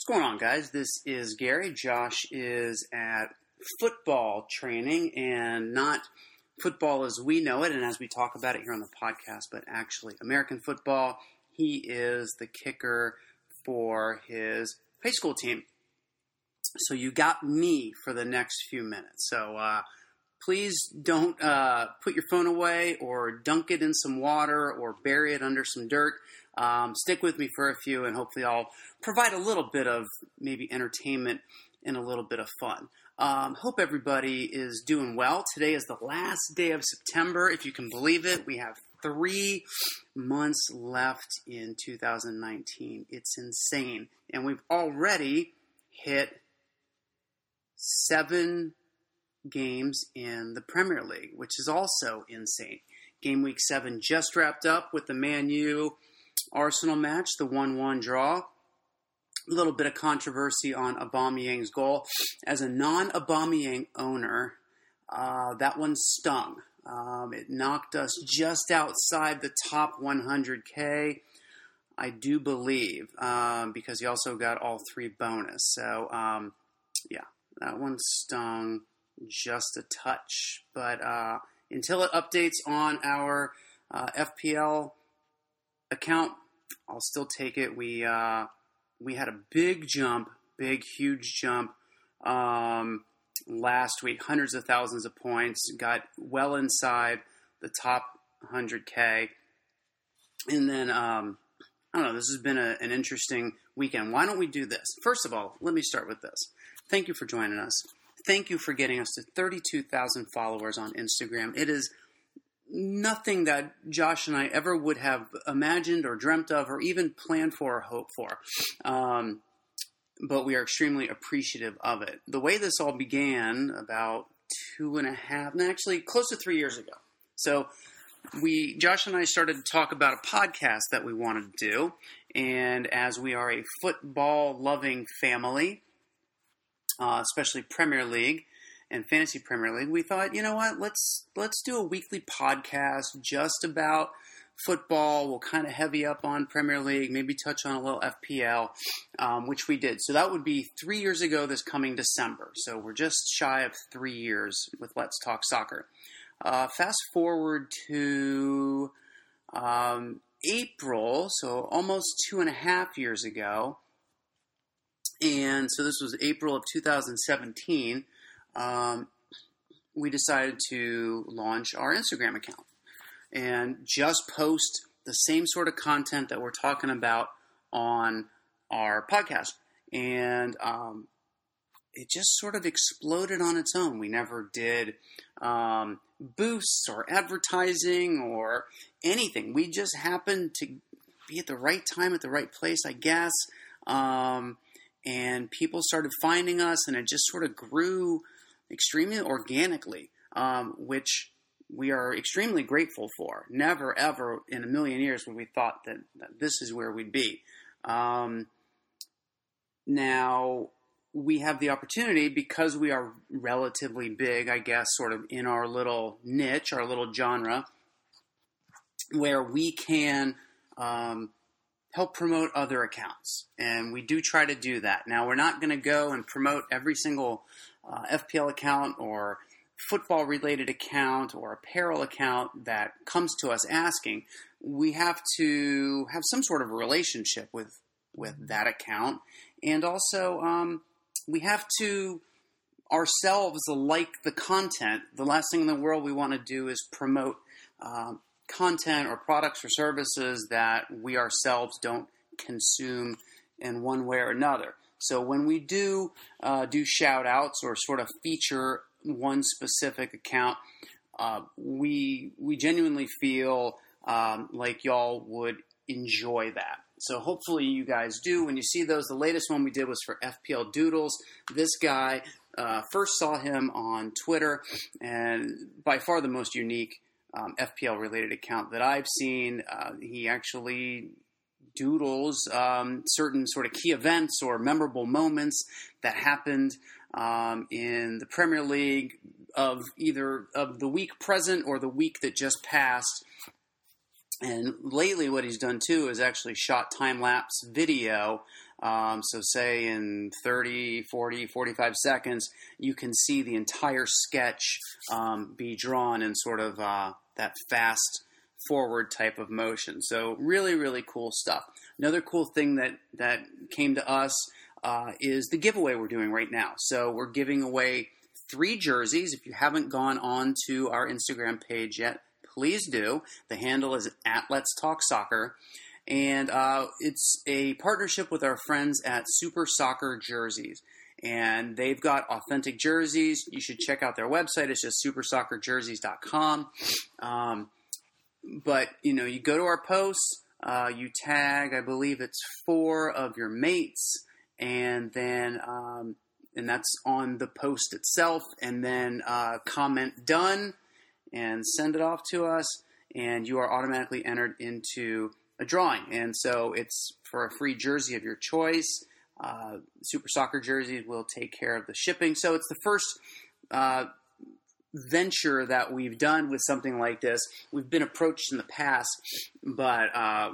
What's going on, guys? This is Gary. Josh is at football training and not football as we know it and as we talk about it here on the podcast, but actually American football. He is the kicker for his high school team. So you got me for the next few minutes. So uh, please don't uh, put your phone away or dunk it in some water or bury it under some dirt. Um, stick with me for a few, and hopefully, I'll provide a little bit of maybe entertainment and a little bit of fun. Um, hope everybody is doing well. Today is the last day of September, if you can believe it. We have three months left in 2019. It's insane. And we've already hit seven games in the Premier League, which is also insane. Game week seven just wrapped up with the Man U Arsenal match, the 1 1 draw. A little bit of controversy on Aubameyang's goal. As a non Aubameyang owner, uh, that one stung. Um, it knocked us just outside the top 100K. I do believe, um, because he also got all three bonus. So, um, yeah, that one stung just a touch. But uh, until it updates on our uh, FPL account, I'll still take it. We uh, we had a big jump, big huge jump um, last week, hundreds of thousands of points, got well inside the top 100k, and then um, I don't know. This has been a, an interesting weekend. Why don't we do this? First of all, let me start with this. Thank you for joining us. Thank you for getting us to 32,000 followers on Instagram. It is nothing that Josh and I ever would have imagined or dreamt of or even planned for or hoped for. Um, but we are extremely appreciative of it. The way this all began about two and a half, actually close to three years ago. So we, Josh and I started to talk about a podcast that we wanted to do. And as we are a football loving family, uh, especially Premier League, and Fantasy Premier League, we thought, you know what, let's let's do a weekly podcast just about football. We'll kind of heavy up on Premier League, maybe touch on a little FPL, um, which we did. So that would be three years ago this coming December. So we're just shy of three years with Let's Talk Soccer. Uh, fast forward to um, April, so almost two and a half years ago. And so this was April of 2017 um, we decided to launch our Instagram account and just post the same sort of content that we're talking about on our podcast. And um, it just sort of exploded on its own. We never did um, boosts or advertising or anything. We just happened to be at the right time at the right place, I guess. Um, and people started finding us, and it just sort of grew extremely organically, um, which we are extremely grateful for. Never, ever in a million years would we thought that, that this is where we'd be. Um, now, we have the opportunity because we are relatively big, I guess, sort of in our little niche, our little genre, where we can um, help promote other accounts. And we do try to do that. Now, we're not going to go and promote every single uh, FPL account or football related account or apparel account that comes to us asking, we have to have some sort of relationship with with that account, and also um, we have to ourselves like the content. The last thing in the world we want to do is promote um, content or products or services that we ourselves don't consume in one way or another. So when we do uh, do shout outs or sort of feature one specific account, uh, we we genuinely feel um, like y'all would enjoy that. So hopefully you guys do. When you see those, the latest one we did was for FPL Doodles. This guy uh, first saw him on Twitter, and by far the most unique um, FPL related account that I've seen. Uh, he actually doodles um, certain sort of key events or memorable moments that happened um, in the Premier League of either of the week present or the week that just passed. And lately, what he's done too is actually shot time lapse video Um, so, say in 30, 40, 45 seconds, you can see the entire sketch um, be drawn in sort of uh, that fast forward type of motion. So, really, really cool stuff. Another cool thing that, that came to us uh, is the giveaway we're doing right now. So, we're giving away three jerseys. If you haven't gone on to our Instagram page yet, please do. The handle is at Let's Talk Soccer and uh, it's a partnership with our friends at Super Soccer Jerseys. And they've got authentic jerseys. You should check out their website. It's just supersoccerjerseys.com. Um, but you know, you go to our posts, uh, you tag, I believe it's four of your mates, and then um, and that's on the post itself, and then uh, comment done, and send it off to us, and you are automatically entered into a drawing. And so it's for a free jersey of your choice. Uh, Super Soccer jerseys will take care of the shipping. So it's the first uh, venture that we've done with something like this. We've been approached in the past, but uh,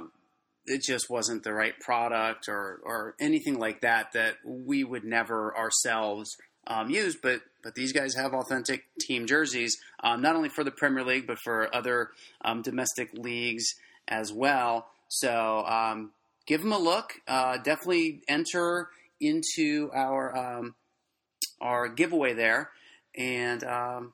it just wasn't the right product or, or anything like that that we would never ourselves um, use. But but these guys have authentic team jerseys, um, not only for the Premier League but for other um, domestic leagues as well. So um, give them a look. Uh, definitely enter into our um, our giveaway there, and um,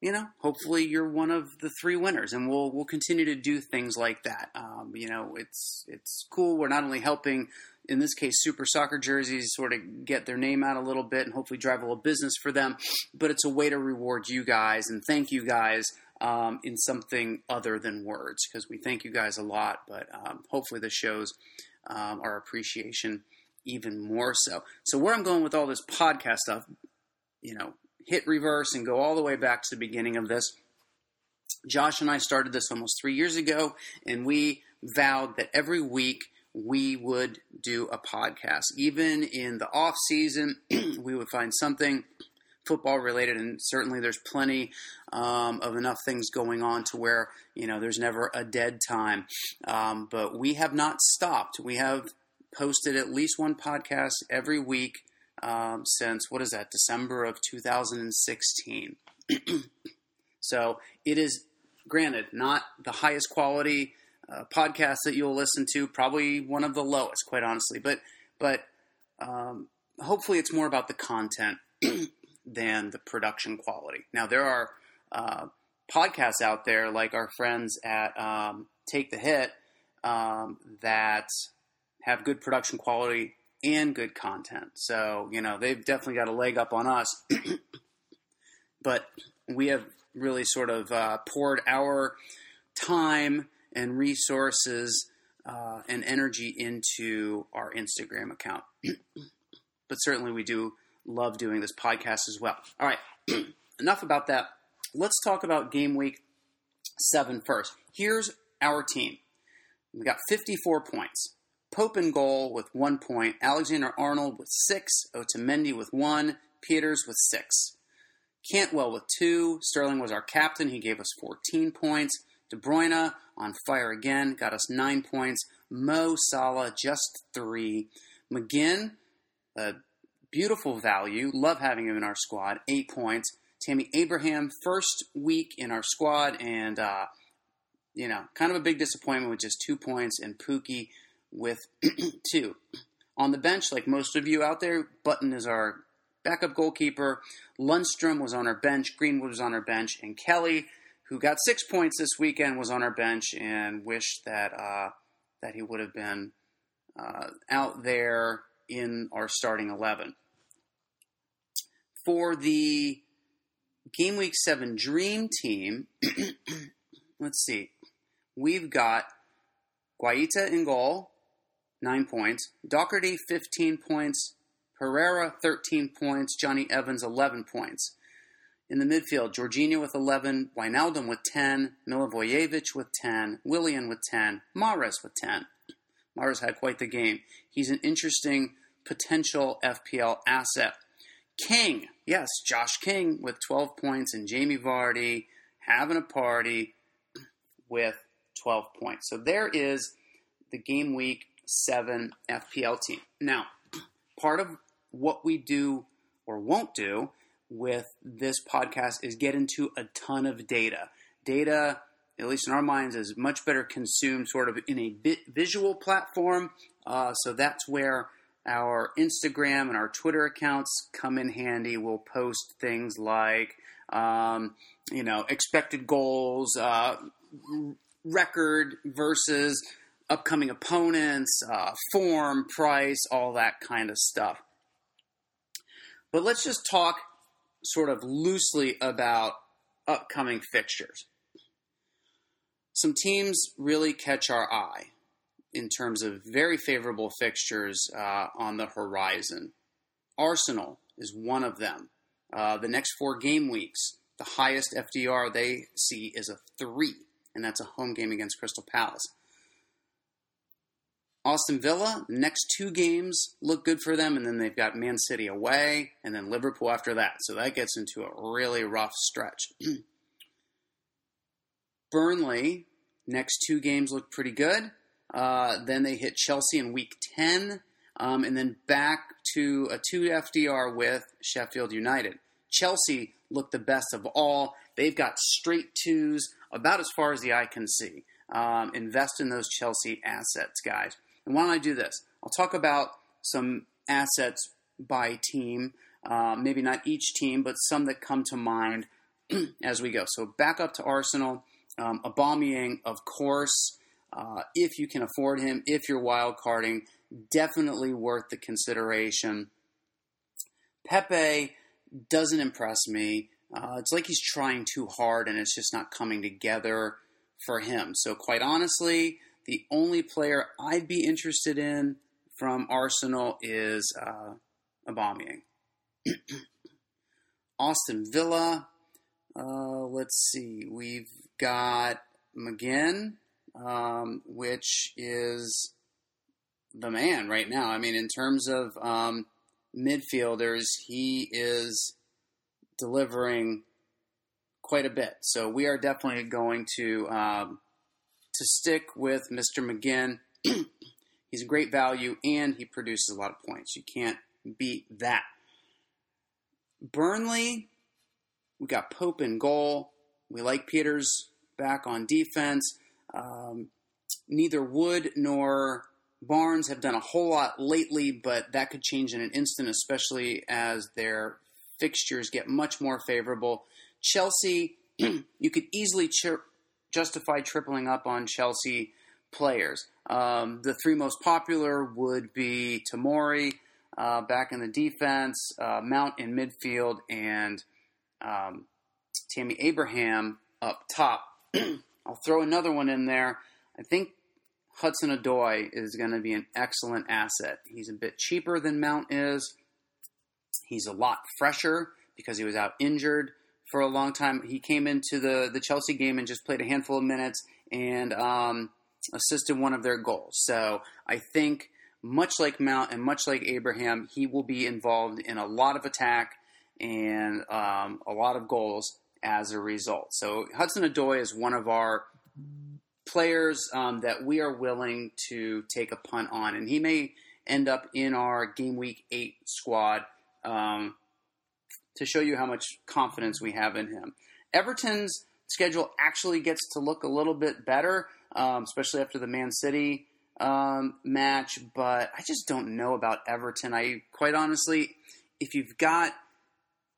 you know, hopefully you're one of the three winners, and we'll we'll continue to do things like that. Um, you know, it's it's cool. We're not only helping. In this case, Super Soccer jerseys sort of get their name out a little bit and hopefully drive a little business for them. But it's a way to reward you guys and thank you guys um, in something other than words because we thank you guys a lot, but um, hopefully this shows um, our appreciation even more so. So, where I'm going with all this podcast stuff, you know, hit reverse and go all the way back to the beginning of this. Josh and I started this almost three years ago, and we vowed that every week we would do a podcast. Even in the off season, we would find something football related, and certainly there's plenty um, of enough things going on to where you know there's never a dead time. Um, but we have not stopped. We have posted at least one podcast every week um, since what is that December of 2016. so it is granted not the highest quality uh, podcast that you'll listen to, probably one of the lowest, quite honestly. But but um, hopefully it's more about the content than the production quality. Now, there are uh, podcasts out there like our friends at um, Take the Hit um, that have good production quality and good content. So, you know, they've definitely got a leg up on us. but we have really sort of uh, poured our time and resources uh, and energy into our Instagram account. but certainly we do love doing this podcast as well. All right, enough about that. Let's talk about game week seven first. Here's our team. We got 54 points. Pope in goal with one point. Alexander Arnold with six. Otamendi with one. Peters with six. Cantwell with two. Sterling was our captain. He gave us 14 points. De Bruyne on fire again, got us nine points. Mo Salah just three. McGinn, a beautiful value. Love having him in our squad. Eight points. Tammy Abraham, first week in our squad, and uh, you know, kind of a big disappointment with just two points, and Pukki with two. On the bench, like most of you out there, Button is our backup goalkeeper. Lundstram was on our bench. Greenwood was on our bench, and Kelly, who got six points this weekend, was on our bench, and wished that uh, that he would have been uh, out there in our starting eleven for the Game Week 7 Dream Team, let's see. We've got Guaita in goal, 9 points. Doherty, 15 points. Herrera, 13 points. Jonny Evans, 11 points. In the midfield, Jorginho with 11, Wijnaldum with 10, Milivojevic with 10, Willian with 10, Mahrez with 10. Mahrez had quite the game. He's an interesting potential FPL asset. King, yes, Josh King with 12 points, and Jamie Vardy having a party with 12 points. So there is the game week 7 FPL team. Now, part of what we do or won't do with this podcast is get into a ton of data. Data, at least in our minds, is much better consumed sort of in a visual platform. Uh, so that's where our Instagram and our Twitter accounts come in handy. We'll post things like, um, you know, expected goals, uh, record versus upcoming opponents, uh, form, price, all that kind of stuff. But let's just talk sort of loosely about upcoming fixtures. Some teams really catch our eye in terms of very favorable fixtures uh, on the horizon. Arsenal is one of them. Uh, the next four game weeks, the highest FDR they see is a three, and that's a home game against Crystal Palace. Aston Villa, next two games look good for them, and then they've got Man City away, and then Liverpool after that. So that gets into a really rough stretch. Burnley, next two games look pretty good. Uh, then they hit Chelsea in week 10, um, and then back to a 2 FDR with Sheffield United. Chelsea look the best of all. They've got straight twos about as far as the eye can see. Um, invest in those Chelsea assets, guys. And why don't I do this? I'll talk about some assets by team, uh, maybe not each team, but some that come to mind as we go. So back up to Arsenal. Um, Aubameyang, of course, uh, if you can afford him, if you're wild carding, definitely worth the consideration. Pepe doesn't impress me. Uh, it's like he's trying too hard and it's just not coming together for him. So, quite honestly, the only player I'd be interested in from Arsenal is uh, Aubameyang. Aston Villa. Uh, let's see. We've got McGinn, um, which is the man right now. I mean, in terms of um, midfielders, he is delivering quite a bit. So we are definitely going to um, to stick with Mr. McGinn. He's a great value and he produces a lot of points. You can't beat that. Burnley, we got Pope in goal. We like Peters back on defense. Um, neither Wood nor Barnes have done a whole lot lately, but that could change in an instant, especially as their fixtures get much more favorable. Chelsea, you could easily justify tripling up on Chelsea players. Um, the three most popular would be Tomori uh, back in the defense, uh, Mount in midfield, and um, Tammy Abraham up top. I'll throw another one in there. I think Hudson Odoi is going to be an excellent asset. He's a bit cheaper than Mount is. He's a lot fresher because he was out injured for a long time. He came into the, the Chelsea game and just played a handful of minutes and um, assisted one of their goals. So I think, much like Mount and much like Abraham, he will be involved in a lot of attack and um, a lot of goals as a result. So Hudson Odoi is one of our players um, that we are willing to take a punt on, and he may end up in our game week eight squad um, to show you how much confidence we have in him. Everton's schedule actually gets to look a little bit better, um, especially after the Man City um, match, but I just don't know about Everton. I quite honestly, if you've got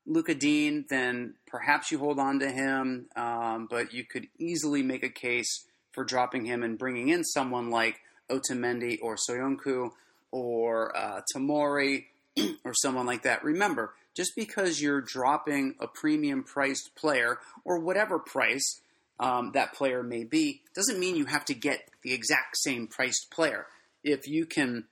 Lucas Digne, then perhaps you hold on to him, um, but you could easily make a case for dropping him and bringing in someone like Otamendi or Soyuncu or uh, Tomori or someone like that. Remember, just because you're dropping a premium priced player or whatever price um, that player may be, doesn't mean you have to get the exact same priced player. If you can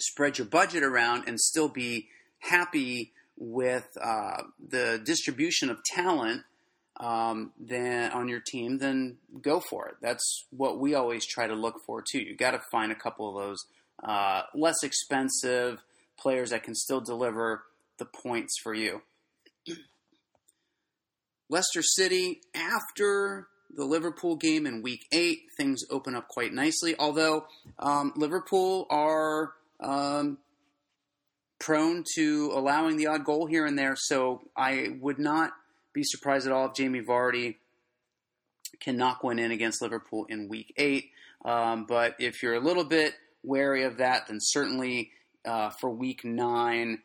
spread your budget around and still be happy with uh, the distribution of talent um, then on your team, then go for it. That's what we always try to look for too. You got to find a couple of those uh, less expensive players that can still deliver the points for you. Leicester City, after the Liverpool game in week eight, things open up quite nicely. Although um, Liverpool are um, prone to allowing the odd goal here and there, so I would not be surprised at all if Jamie Vardy can knock one in against Liverpool in week eight. Um, but if you're a little bit wary of that, then certainly uh, for week nine,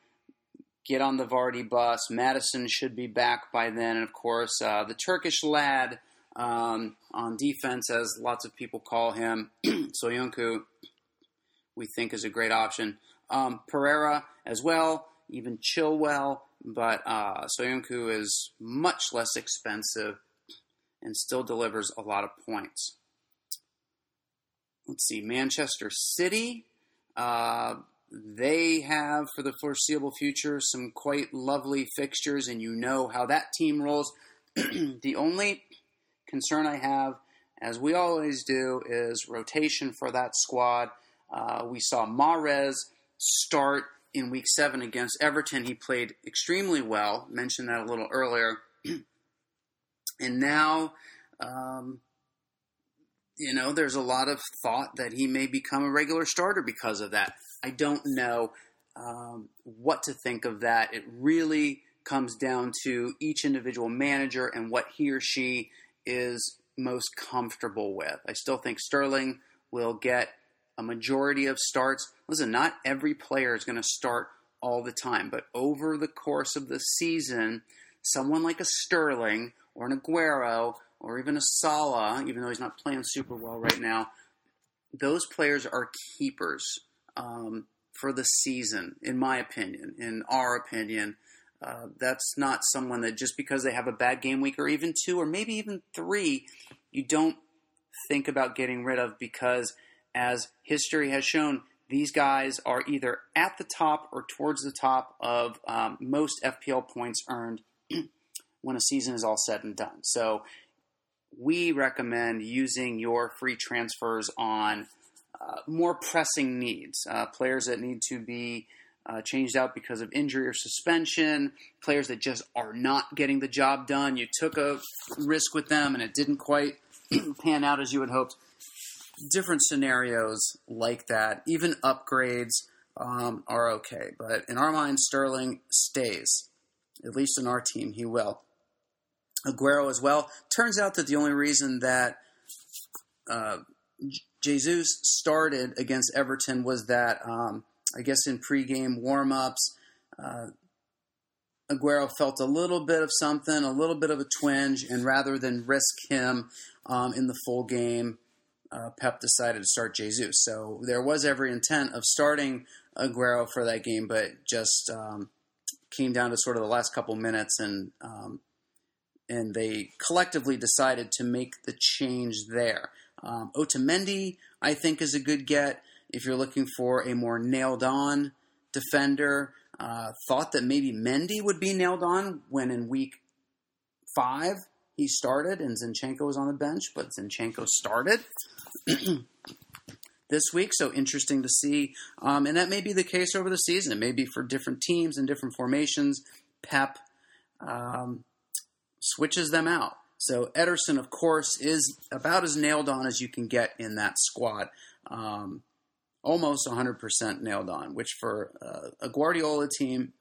get on the Vardy bus. Maddison should be back by then. And of course, uh, the Turkish lad um, on defense, as lots of people call him, Soyuncu, we think is a great option. Um, Pereira as well, even Chilwell, but uh, Soyuncu is much less expensive and still delivers a lot of points. Let's see, Manchester City. Uh, they have, for the foreseeable future, some quite lovely fixtures, and you know how that team rolls. the only concern I have, as we always do, is rotation for that squad. Uh, we saw Mahrez start in week seven against Everton. He played extremely well. Mentioned that a little earlier. and now, um, you know, there's a lot of thought that he may become a regular starter because of that. I don't know um, what to think of that. It really comes down to each individual manager and what he or she is most comfortable with. I still think Sterling will get a majority of starts. Listen, not every player is going to start all the time, but over the course of the season, someone like a Sterling or an Aguero or even a Salah, even though he's not playing super well right now, those players are keepers um, for the season, in my opinion, in our opinion. Uh, that's not someone that just because they have a bad game week or even two or maybe even three, you don't think about getting rid of because, as history has shown, these guys are either at the top or towards the top of um, most FPL points earned when a season is all said and done. So we recommend using your free transfers on uh, more pressing needs, uh, players that need to be uh, changed out because of injury or suspension, players that just are not getting the job done. You took a risk with them and it didn't quite pan out as you had hoped. Different scenarios like that, even upgrades um, are okay. But in our mind, Sterling stays. At least in our team, he will. Aguero as well. Turns out that the only reason that uh, Jesus started against Everton was that um, I guess in pregame warmups, uh, Aguero felt a little bit of something, a little bit of a twinge, and rather than risk him um, in the full game, uh, Pep decided to start Jesus. So there was every intent of starting Aguero for that game, but just um, came down to sort of the last couple minutes, and um, and they collectively decided to make the change there. Um, Otamendi, I think, is a good get if you're looking for a more nailed on defender. Uh, thought that maybe Mendy would be nailed on when in week five he started and Zinchenko was on the bench, but Zinchenko started this week. So interesting to see. Um, and that may be the case over the season. It may be for different teams and different formations. Pep um, switches them out. So Ederson, of course, is about as nailed on as you can get in that squad. Um, almost 100% nailed on, which for uh, a Guardiola team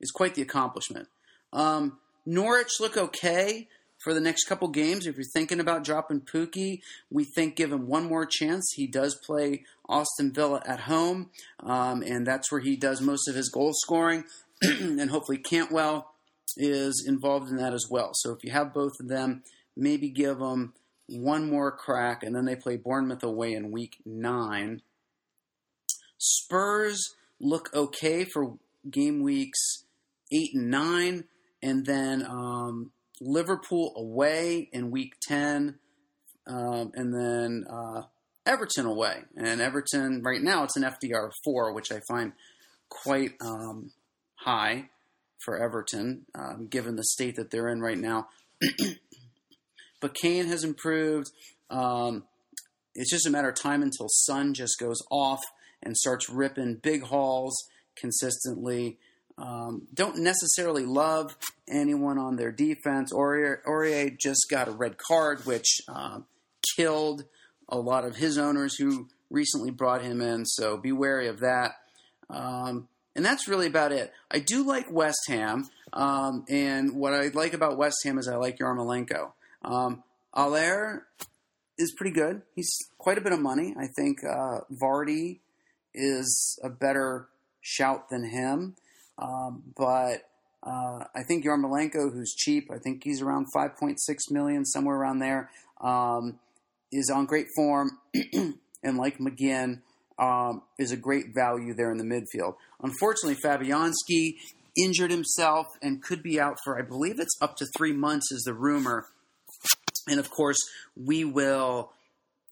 is quite the accomplishment. Um, Norwich look okay for the next couple games. If you're thinking about dropping Pukki, we think give him one more chance. He does play Aston Villa at home, um, and that's where he does most of his goal scoring. and hopefully Cantwell is involved in that as well. So if you have both of them, maybe give them one more crack, and then they play Bournemouth away in week nine. Spurs look okay for game weeks eight and nine, and then um, Liverpool away in week 10, um, and then uh, Everton away. And Everton, right now, it's an FDR 4, which I find quite um, high for Everton, um, given the state that they're in right now. but Kane has improved. Um, it's just a matter of time until Son just goes off and starts ripping big hauls consistently. Um, don't necessarily love anyone on their defense. Aurier, Aurier just got a red card, which uh, killed a lot of his owners who recently brought him in. So be wary of that. Um, and that's really about it. I do like West Ham, um, and what I like about West Ham is I like Yarmolenko. Um, Haller is pretty good. He's quite a bit of money. I think uh, Vardy is a better shout than him, um, but uh, I think Yarmolenko, who's cheap, I think he's around 5.6 million, somewhere around there, um, is on great form, and like McGinn, um, is a great value there in the midfield. Unfortunately, Fabianski injured himself and could be out for, I believe it's up to three months, is the rumor. And of course, we will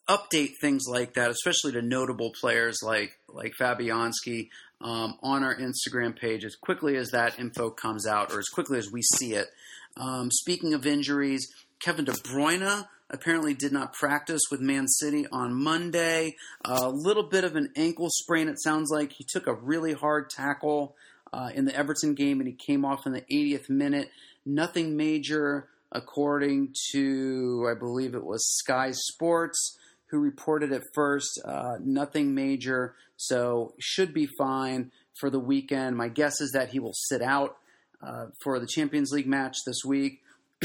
update things like that, especially to notable players like like Fabianski, um, on our Instagram page as quickly as that info comes out, or as quickly as we see it. Um, speaking of injuries, Kevin De Bruyne apparently did not practice with Man City on Monday. A little bit of an ankle sprain, it sounds like. He took a really hard tackle uh, in the Everton game and he came off in the 80th minute. Nothing major, according to, I believe it was Sky Sports, who reported it first. Uh, nothing major, so should be fine for the weekend. My guess is that he will sit out uh, for the Champions League match this week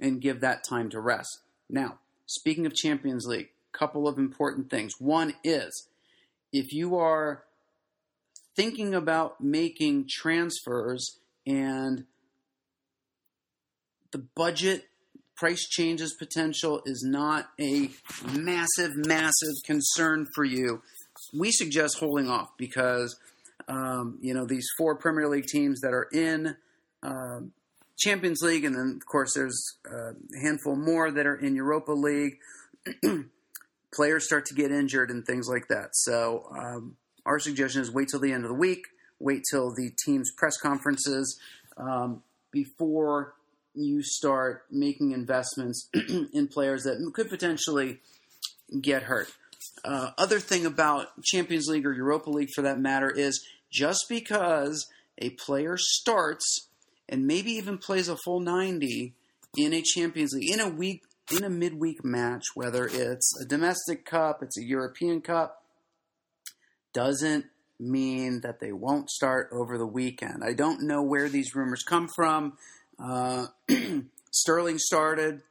and give that time to rest. Now, speaking of Champions League, couple of important things. One is if you are thinking about making transfers and the budget price changes potential is not a massive, massive concern for you, we suggest holding off because um, you know these four Premier League teams that are in uh, Champions League, and then of course there's a handful more that are in Europa League. Players start to get injured and things like that. So um, our suggestion is wait till the end of the week, wait till the team's press conferences um, before you start making investments in players that could potentially get hurt. Uh, other thing about Champions League or Europa League, for that matter, is just because a player starts and maybe even plays a full 90 in a Champions League, in a week, in a midweek match, whether it's a domestic cup, it's a European cup, doesn't mean that they won't start over the weekend. I don't know where these rumors come from. Uh, Sterling started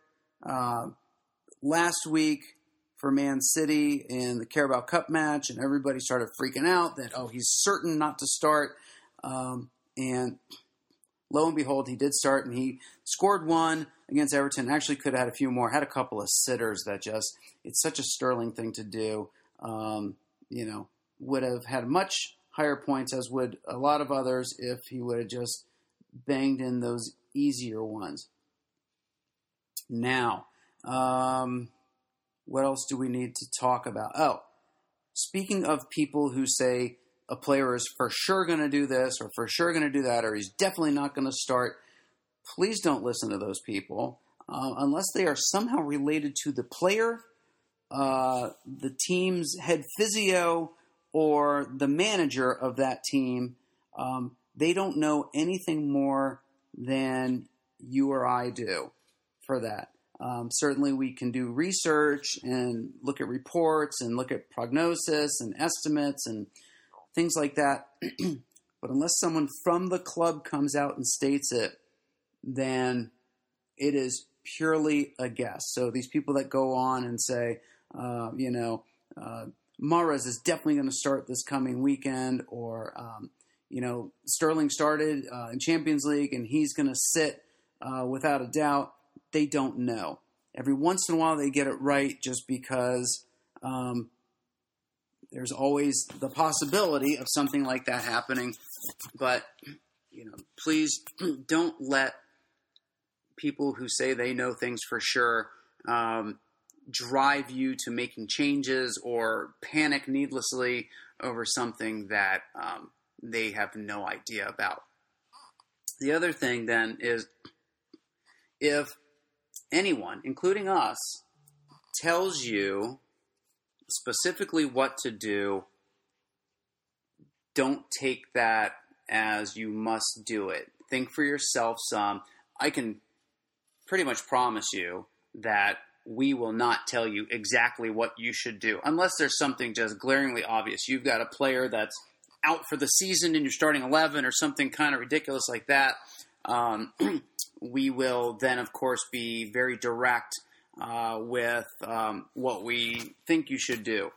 uh, last week for Man City in the Carabao Cup match, and everybody started freaking out that, oh, he's certain not to start. Um, and lo and behold, he did start and he scored one against Everton. Actually, could have had a few more. Had a couple of sitters that just, it's such a sterling thing to do. Um, you know, would have had much higher points, as would a lot of others, if he would have just banged in those easier ones. Now, um, what else do we need to talk about? Oh, speaking of people who say, a player is for sure going to do this or for sure going to do that or he's definitely not going to start, please don't listen to those people uh, unless they are somehow related to the player, uh, the team's head physio, or the manager of that team. Um, they don't know anything more than you or I do for that. Um, certainly, we can do research and look at reports and look at prognosis and estimates and things like that. but unless someone from the club comes out and states it, then it is purely a guess. So these people that go on and say, uh, you know, uh, Mahrez is definitely going to start this coming weekend, or um, you know, Sterling started uh, in Champions League and he's going to sit uh, without a doubt. They don't know. Every once in a while, they get it right just because um, there's always the possibility of something like that happening. But, you know, please don't let people who say they know things for sure um, drive you to making changes or panic needlessly over something that um, they have no idea about. The other thing then is if anyone, including us, tells you specifically what to do, don't take that as you must do it. Think for yourself some. I can pretty much promise you that we will not tell you exactly what you should do unless there's something just glaringly obvious. You've got a player that's out for the season in your starting 11 or something kind of ridiculous like that. Um, we will then, of course, be very direct uh, with um, what we think you should do.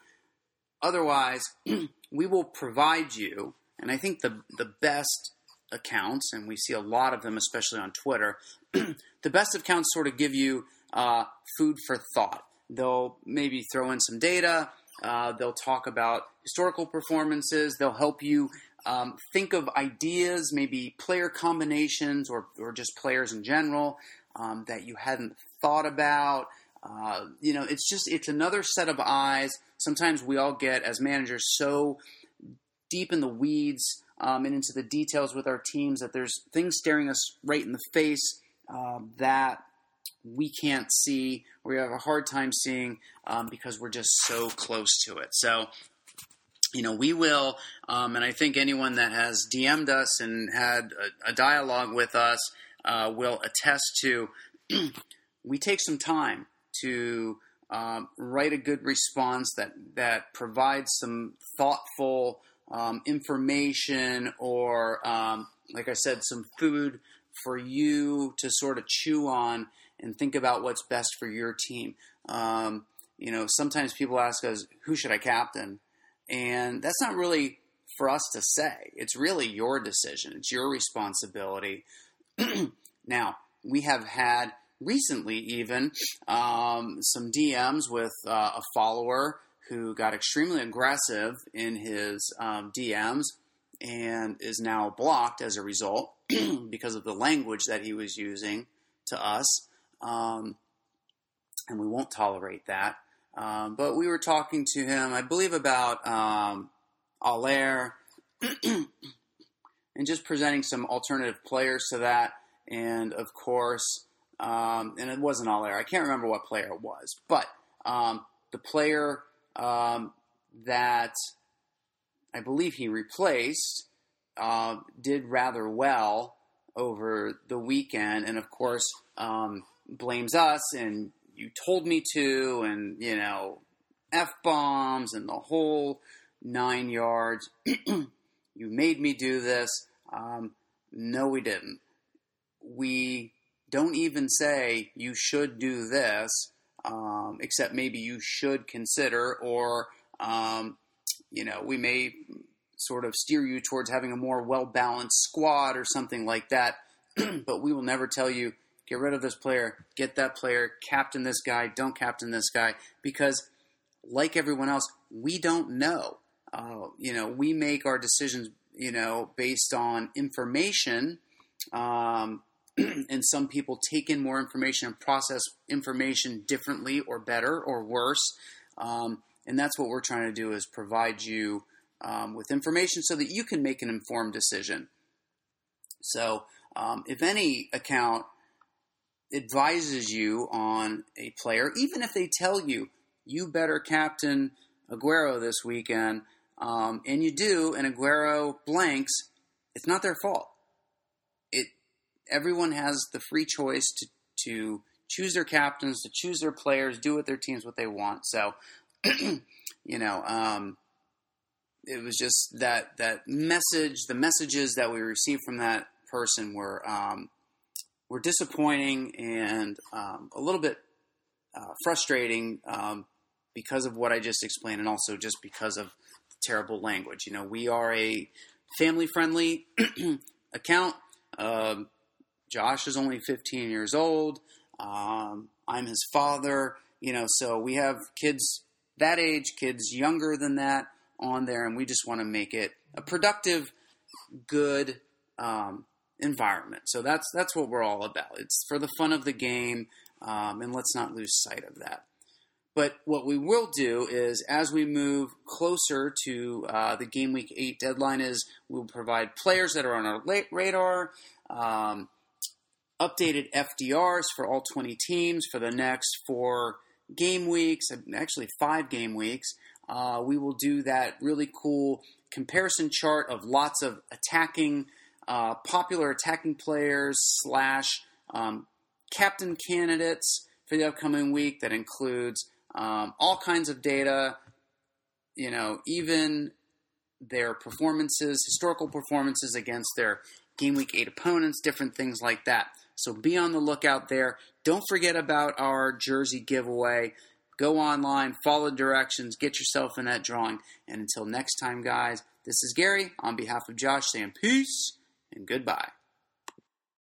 Otherwise, we will provide you, and I think the the best accounts, and we see a lot of them, especially on Twitter. the best accounts sort of give you uh, food for thought. They'll maybe throw in some data. Uh, they'll talk about historical performances. They'll help you um, think of ideas, maybe player combinations or, or just players in general um, that you hadn't thought about. Uh, you know, it's just it's another set of eyes. Sometimes we all get as managers so deep in the weeds um, and into the details with our teams that there's things staring us right in the face uh, that we can't see or we have a hard time seeing um, because we're just so close to it. So, you know, we will, um, and I think anyone that has DM'd us and had a, a dialogue with us uh, will attest to we take some time to um, write a good response that, that provides some thoughtful um, information or, um, like I said, some food for you to sort of chew on and think about what's best for your team. Um, you know, sometimes people ask us, who should I captain? And that's not really for us to say. It's really your decision, it's your responsibility. now, we have had recently even um, some DMs with uh, a follower who got extremely aggressive in his um, DMs and is now blocked as a result because of the language that he was using to us. Um, and we won't tolerate that. Um, but we were talking to him, I believe, about um, Haller and just presenting some alternative players to that. And of course, um, and it wasn't Haller. I can't remember what player it was, but um, the player um, that I believe he replaced uh, did rather well over the weekend, and of course um, blames us and you told me to, and you know f bombs and the whole nine yards. you made me do this. Um, no, we didn't. We don't even say you should do this, um, except maybe you should consider, or um, you know, we may sort of steer you towards having a more well balanced squad or something like that. but we will never tell you get rid of this player, get that player, captain this guy, don't captain this guy, because like everyone else, we don't know. Uh, you know, we make our decisions, you know, based on information. Um, and some people take in more information and process information differently or better or worse. Um, and that's what we're trying to do is provide you um, with information so that you can make an informed decision. So, um, if any account advises you on a player, even if they tell you you better captain Aguero this weekend, um, and you do, and Aguero blanks, it's not their fault. It everyone has the free choice to to choose their captains, to choose their players, do with their teams what they want. So, you know, um, it was just that that message, the messages that we received from that person were um, were disappointing and um, a little bit uh, frustrating um, because of what I just explained, and also just because of terrible language. You know, we are a family friendly account. Um, Josh is only 15 years old. Um, I'm his father. You know, so we have kids that age, kids younger than that on there, and we just want to make it a productive, good um, environment. So that's that's what we're all about. It's for the fun of the game, um, and let's not lose sight of that. But what we will do is, as we move closer to uh, the game week eight deadline, is we'll provide players that are on our radar, um, updated FDRs for all 20 teams for the next four game weeks, actually five game weeks. Uh, we will do that really cool comparison chart of lots of attacking, uh, popular attacking players slash um, captain candidates for the upcoming week that includes um, all kinds of data, you know, even their performances, historical performances against their game week eight opponents, different things like that. So be on the lookout there. Don't forget about our jersey giveaway. Go online, follow directions, get yourself in that drawing. And until next time, guys, this is Gary on behalf of Josh saying peace and goodbye.